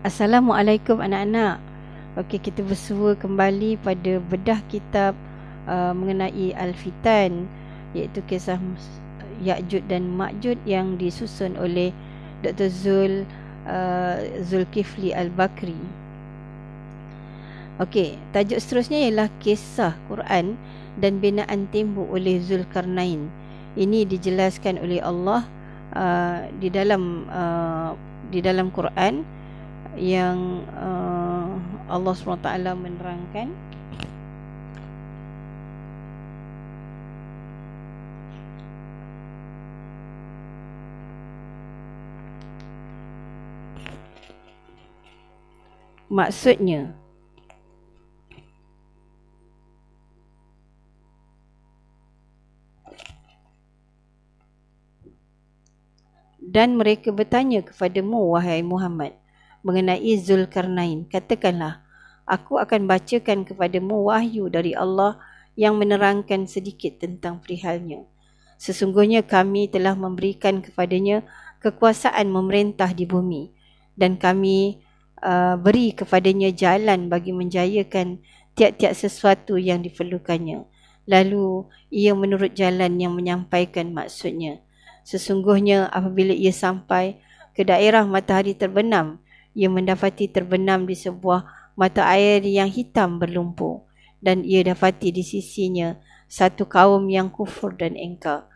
Assalamualaikum anak-anak. Okey, kita bersua kembali pada bedah kitab uh, mengenai Al-Fitan iaitu kisah Ya'jud dan Ma'jud yang disusun oleh Dr. Zul uh, Zulkifli Al-Bakri. Okey, tajuk seterusnya ialah kisah Quran dan binaan tembok oleh Zulkarnain. Ini dijelaskan oleh Allah uh, di dalam uh, di dalam Quran yang uh, Allah SWT menerangkan. Maksudnya dan mereka bertanya kepadamu wahai Muhammad mengenai Zulkarnain. Katakanlah, aku akan bacakan kepadamu wahyu dari Allah yang menerangkan sedikit tentang perihalnya. Sesungguhnya kami telah memberikan kepadanya kekuasaan memerintah di bumi dan kami uh, beri kepadanya jalan bagi menjayakan tiap-tiap sesuatu yang diperlukannya. Lalu ia menurut jalan yang menyampaikan maksudnya. Sesungguhnya apabila ia sampai ke daerah matahari terbenam, ia mendapati terbenam di sebuah mata air yang hitam berlumpur dan ia dapati di sisinya satu kaum yang kufur dan engkar.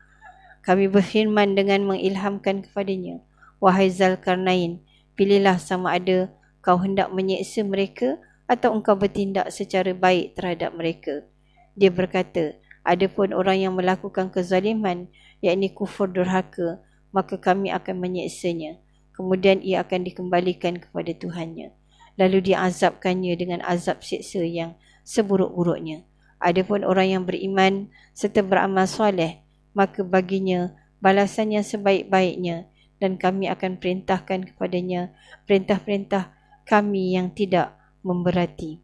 Kami berfirman dengan mengilhamkan kepadanya, Wahai Zalkarnain, pilihlah sama ada kau hendak menyeksa mereka atau engkau bertindak secara baik terhadap mereka. Dia berkata, Adapun orang yang melakukan kezaliman, yakni kufur durhaka, maka kami akan menyeksanya kemudian ia akan dikembalikan kepada Tuhannya. Lalu diazabkannya dengan azab siksa yang seburuk-buruknya. Adapun orang yang beriman serta beramal soleh, maka baginya balasan yang sebaik-baiknya dan kami akan perintahkan kepadanya perintah-perintah kami yang tidak memberati.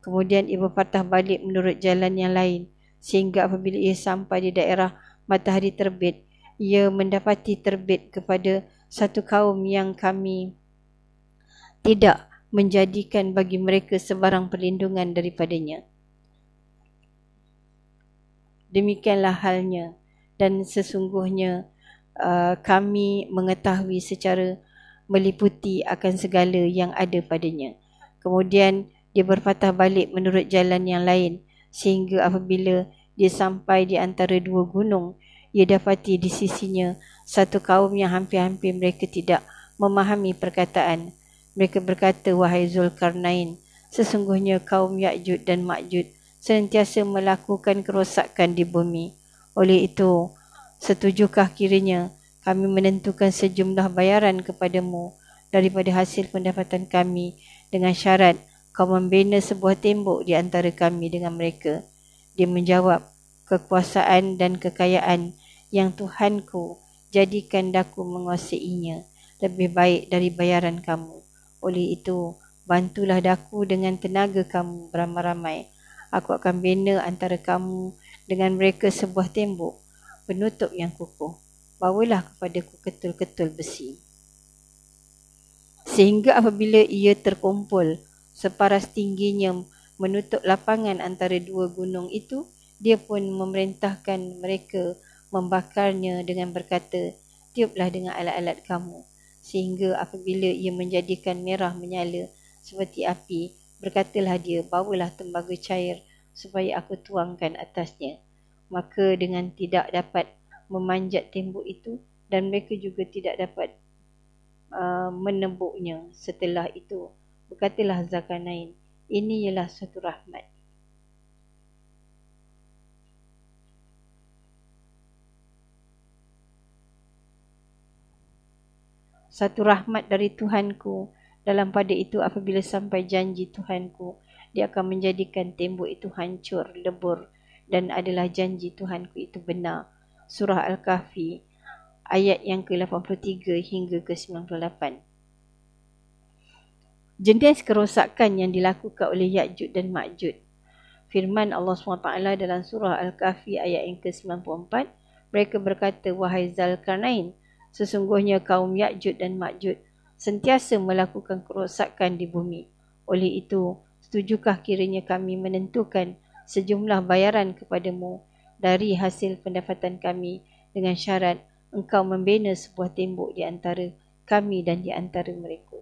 Kemudian ia berpatah balik menurut jalan yang lain sehingga apabila ia sampai di daerah matahari terbit, ia mendapati terbit kepada satu kaum yang kami tidak menjadikan bagi mereka sebarang perlindungan daripadanya. Demikianlah halnya dan sesungguhnya uh, kami mengetahui secara meliputi akan segala yang ada padanya. Kemudian dia berpatah balik menurut jalan yang lain sehingga apabila dia sampai di antara dua gunung, ia dapati di sisinya satu kaum yang hampir-hampir mereka tidak memahami perkataan. Mereka berkata, Wahai Zulkarnain, sesungguhnya kaum Ya'jud dan Ma'jud sentiasa melakukan kerosakan di bumi. Oleh itu, setujukah kiranya kami menentukan sejumlah bayaran kepadamu daripada hasil pendapatan kami dengan syarat kau membina sebuah tembok di antara kami dengan mereka. Dia menjawab, kekuasaan dan kekayaan yang Tuhanku jadikan daku menguasainya lebih baik dari bayaran kamu. Oleh itu, bantulah daku dengan tenaga kamu beramai-ramai. Aku akan bina antara kamu dengan mereka sebuah tembok penutup yang kukuh. Bawalah kepadaku ketul-ketul besi. Sehingga apabila ia terkumpul separas tingginya menutup lapangan antara dua gunung itu, dia pun memerintahkan mereka membakarnya dengan berkata, tiuplah dengan alat-alat kamu. Sehingga apabila ia menjadikan merah menyala seperti api, berkatalah dia, bawalah tembaga cair supaya aku tuangkan atasnya. Maka dengan tidak dapat memanjat tembok itu dan mereka juga tidak dapat uh, menembuknya setelah itu. Berkatalah Zakanain, ini ialah suatu rahmat. Satu rahmat dari Tuhanku. Dalam pada itu apabila sampai janji Tuhanku dia akan menjadikan tembok itu hancur lebur dan adalah janji Tuhanku itu benar. Surah al-kahfi ayat yang ke-83 hingga ke-98. Jenis kerosakan yang dilakukan oleh Ya'jud dan Ma'jud firman Allah SWT dalam surah al-kahfi ayat yang ke-94 mereka berkata wahai Zalkarnain Sesungguhnya kaum Ya'jud dan Ma'jud sentiasa melakukan kerosakan di bumi. Oleh itu, setujukah kiranya kami menentukan sejumlah bayaran kepadamu dari hasil pendapatan kami dengan syarat engkau membina sebuah tembok di antara kami dan di antara mereka.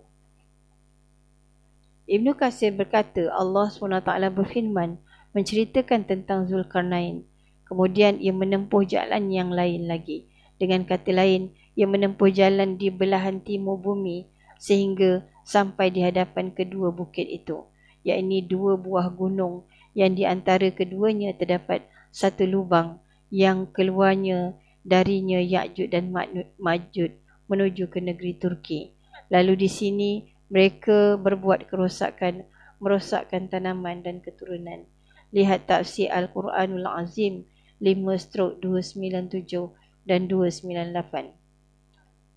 Ibnu Qasir berkata Allah SWT berfirman menceritakan tentang Zulkarnain. Kemudian ia menempuh jalan yang lain lagi. Dengan kata lain, ia menempuh jalan di belahan timur bumi sehingga sampai di hadapan kedua bukit itu. Iaitu dua buah gunung yang di antara keduanya terdapat satu lubang yang keluarnya darinya Ya'jud dan Ma'jud menuju ke negeri Turki. Lalu di sini mereka berbuat kerosakan, merosakkan tanaman dan keturunan. Lihat tafsir Al-Quranul Azim 5 stroke 297 dan 298.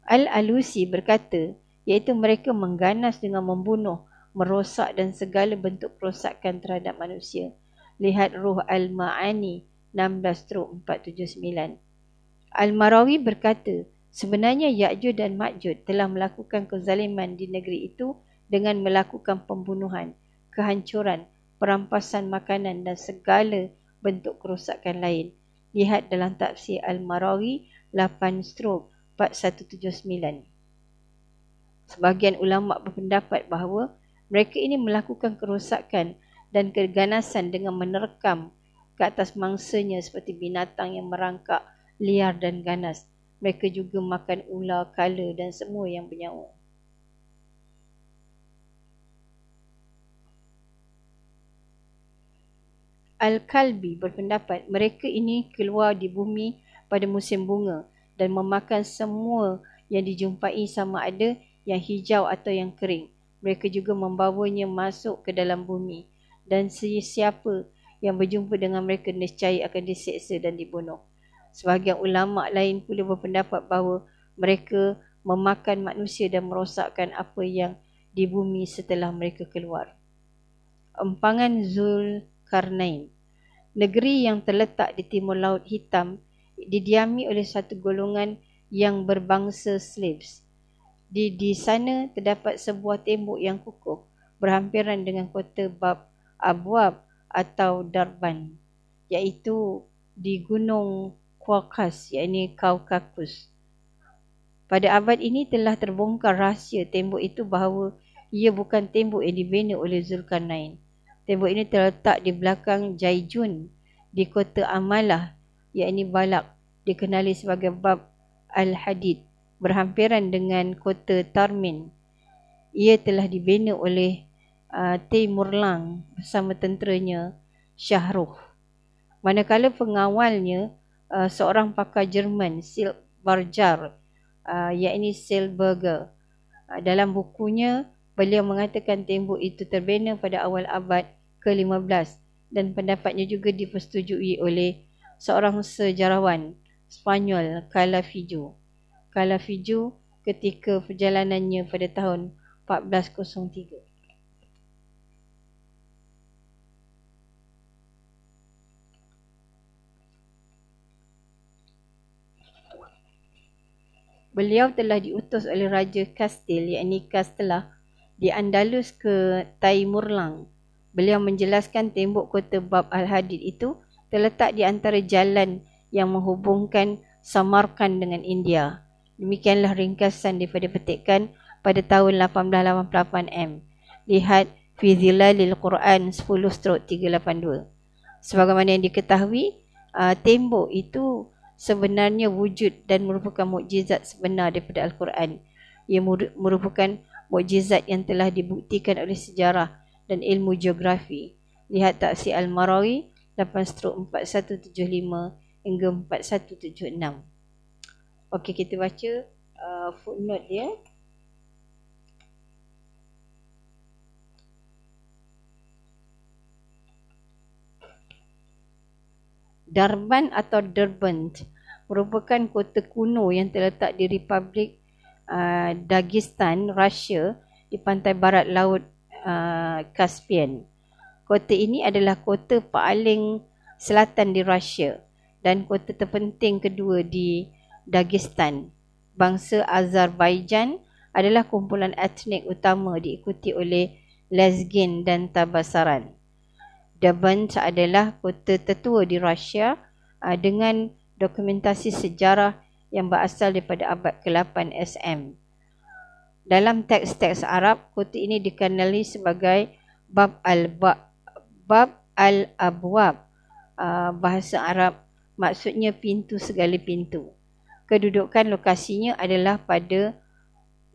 Al-Alusi berkata, iaitu mereka mengganas dengan membunuh, merosak dan segala bentuk kerosakan terhadap manusia. Lihat Ruh Al-Ma'ani 16 stroke 479. Al-Marawi berkata, Sebenarnya Ya'jud dan Ma'jud telah melakukan kezaliman di negeri itu dengan melakukan pembunuhan, kehancuran, perampasan makanan dan segala bentuk kerosakan lain. Lihat dalam tafsir Al-Marawi 8 stroke 4179. Sebahagian ulama berpendapat bahawa mereka ini melakukan kerosakan dan keganasan dengan menerkam ke atas mangsanya seperti binatang yang merangkak liar dan ganas mereka juga makan ular, kala dan semua yang bernyawa. Al-Kalbi berpendapat mereka ini keluar di bumi pada musim bunga dan memakan semua yang dijumpai sama ada yang hijau atau yang kering. Mereka juga membawanya masuk ke dalam bumi dan sesiapa yang berjumpa dengan mereka niscaya akan diseksa dan dibunuh. Sebahagian ulama lain pula berpendapat bahawa mereka memakan manusia dan merosakkan apa yang di bumi setelah mereka keluar. Empangan Zulkarnain Negeri yang terletak di timur laut hitam didiami oleh satu golongan yang berbangsa slaves. Di, di sana terdapat sebuah tembok yang kukuh berhampiran dengan kota Bab Abwab atau Darban iaitu di gunung Kaukas, yakni Kaukakus. Pada abad ini telah terbongkar rahsia tembok itu bahawa ia bukan tembok yang dibina oleh Zulkarnain. Tembok ini terletak di belakang Jaijun di kota Amalah, yakni Balak, dikenali sebagai Bab Al-Hadid, berhampiran dengan kota Tarmin. Ia telah dibina oleh uh, Timurlang bersama tenteranya Shahruh. Manakala pengawalnya uh, seorang pakar Jerman, Silberger, uh, iaitu Silberger. Uh, dalam bukunya, beliau mengatakan tembok itu terbina pada awal abad ke-15 dan pendapatnya juga dipersetujui oleh seorang sejarawan Spanyol, Calafijo. Calafijo ketika perjalanannya pada tahun 1403. Beliau telah diutus oleh Raja Kastil, yakni Castella, di Andalus ke Taimurlang. Beliau menjelaskan tembok kota Bab Al-Hadid itu terletak di antara jalan yang menghubungkan Samarkand dengan India. Demikianlah ringkasan daripada petikan pada tahun 1888M. Lihat Fizilalil Quran 10-382. Sebagaimana yang diketahui, uh, tembok itu sebenarnya wujud dan merupakan mukjizat sebenar daripada Al-Quran. Ia merupakan mukjizat yang telah dibuktikan oleh sejarah dan ilmu geografi. Lihat taksi Al-Marawi 8-4175 hingga 4176. Okey, kita baca uh, footnote dia. Darban atau Durban merupakan kota kuno yang terletak di Republik uh, Dagestan, Russia di pantai barat laut uh, Caspian. Kota ini adalah kota paling selatan di Russia dan kota terpenting kedua di Dagestan. Bangsa Azerbaijan adalah kumpulan etnik utama diikuti oleh Lezgin dan Tabasaran. Derbent adalah kota tertua di Rusia uh, dengan dokumentasi sejarah yang berasal daripada abad ke-8 SM. Dalam teks-teks Arab, kota ini dikenali sebagai Bab al-Bab Bab al-Abwab. Uh, bahasa Arab maksudnya pintu segala pintu. Kedudukan lokasinya adalah pada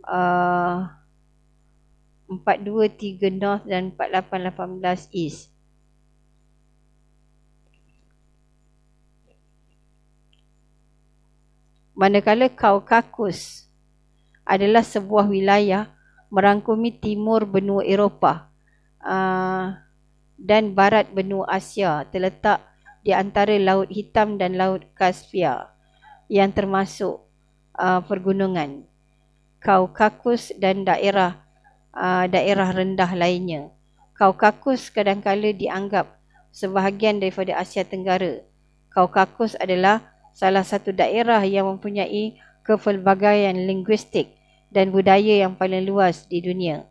uh, 423 North dan 4818 East. Manakala Kaukakus adalah sebuah wilayah merangkumi timur benua Eropah uh, dan barat benua Asia terletak di antara Laut Hitam dan Laut Kaspia yang termasuk uh, pergunungan Kaukakus dan daerah uh, daerah rendah lainnya. Kaukakus kadang-kala dianggap sebahagian daripada Asia Tenggara. Kaukakus adalah salah satu daerah yang mempunyai kepelbagaian linguistik dan budaya yang paling luas di dunia.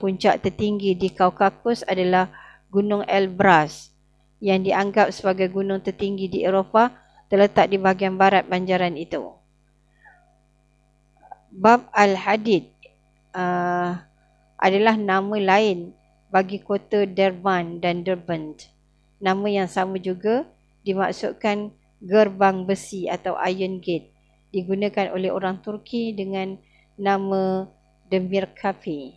Puncak tertinggi di Kaukakus adalah Gunung Elbrus yang dianggap sebagai gunung tertinggi di Eropah terletak di bahagian barat banjaran itu. Bab Al-Hadid uh, adalah nama lain bagi kota Derban dan Derbent. Nama yang sama juga dimaksudkan gerbang besi atau Iron Gate digunakan oleh orang Turki dengan nama Demir Kafi.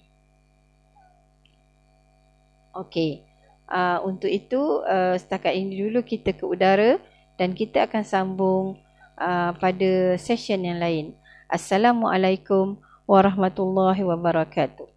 Okey. Uh, untuk itu uh, setakat ini dulu kita ke udara dan kita akan sambung uh, pada session yang lain. Assalamualaikum warahmatullahi wabarakatuh.